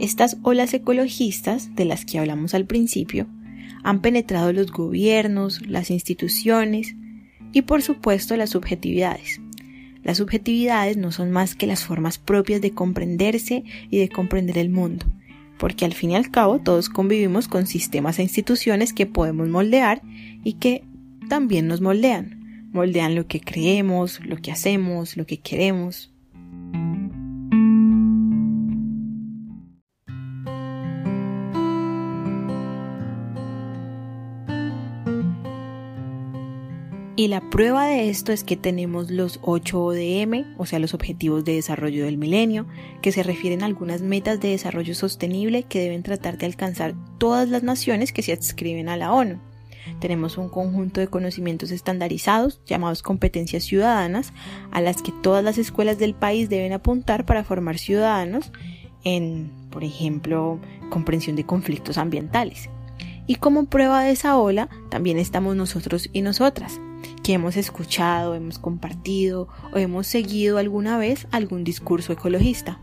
Estas olas ecologistas, de las que hablamos al principio, han penetrado los gobiernos, las instituciones y por supuesto las subjetividades. Las subjetividades no son más que las formas propias de comprenderse y de comprender el mundo, porque al fin y al cabo todos convivimos con sistemas e instituciones que podemos moldear y que también nos moldean. Moldean lo que creemos, lo que hacemos, lo que queremos. Y la prueba de esto es que tenemos los 8 ODM, o sea, los Objetivos de Desarrollo del Milenio, que se refieren a algunas metas de desarrollo sostenible que deben tratar de alcanzar todas las naciones que se adscriben a la ONU. Tenemos un conjunto de conocimientos estandarizados llamados competencias ciudadanas, a las que todas las escuelas del país deben apuntar para formar ciudadanos en, por ejemplo, comprensión de conflictos ambientales. Y como prueba de esa ola, también estamos nosotros y nosotras, que hemos escuchado, hemos compartido o hemos seguido alguna vez algún discurso ecologista.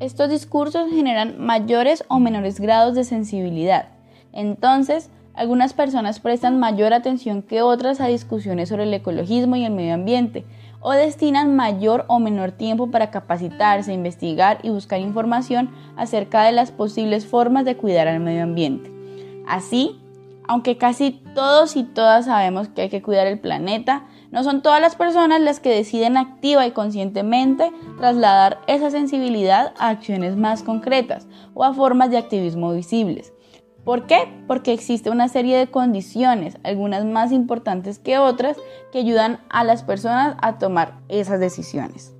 Estos discursos generan mayores o menores grados de sensibilidad. Entonces, algunas personas prestan mayor atención que otras a discusiones sobre el ecologismo y el medio ambiente, o destinan mayor o menor tiempo para capacitarse, investigar y buscar información acerca de las posibles formas de cuidar al medio ambiente. Así, aunque casi todos y todas sabemos que hay que cuidar el planeta, no son todas las personas las que deciden activa y conscientemente trasladar esa sensibilidad a acciones más concretas o a formas de activismo visibles. ¿Por qué? Porque existe una serie de condiciones, algunas más importantes que otras, que ayudan a las personas a tomar esas decisiones.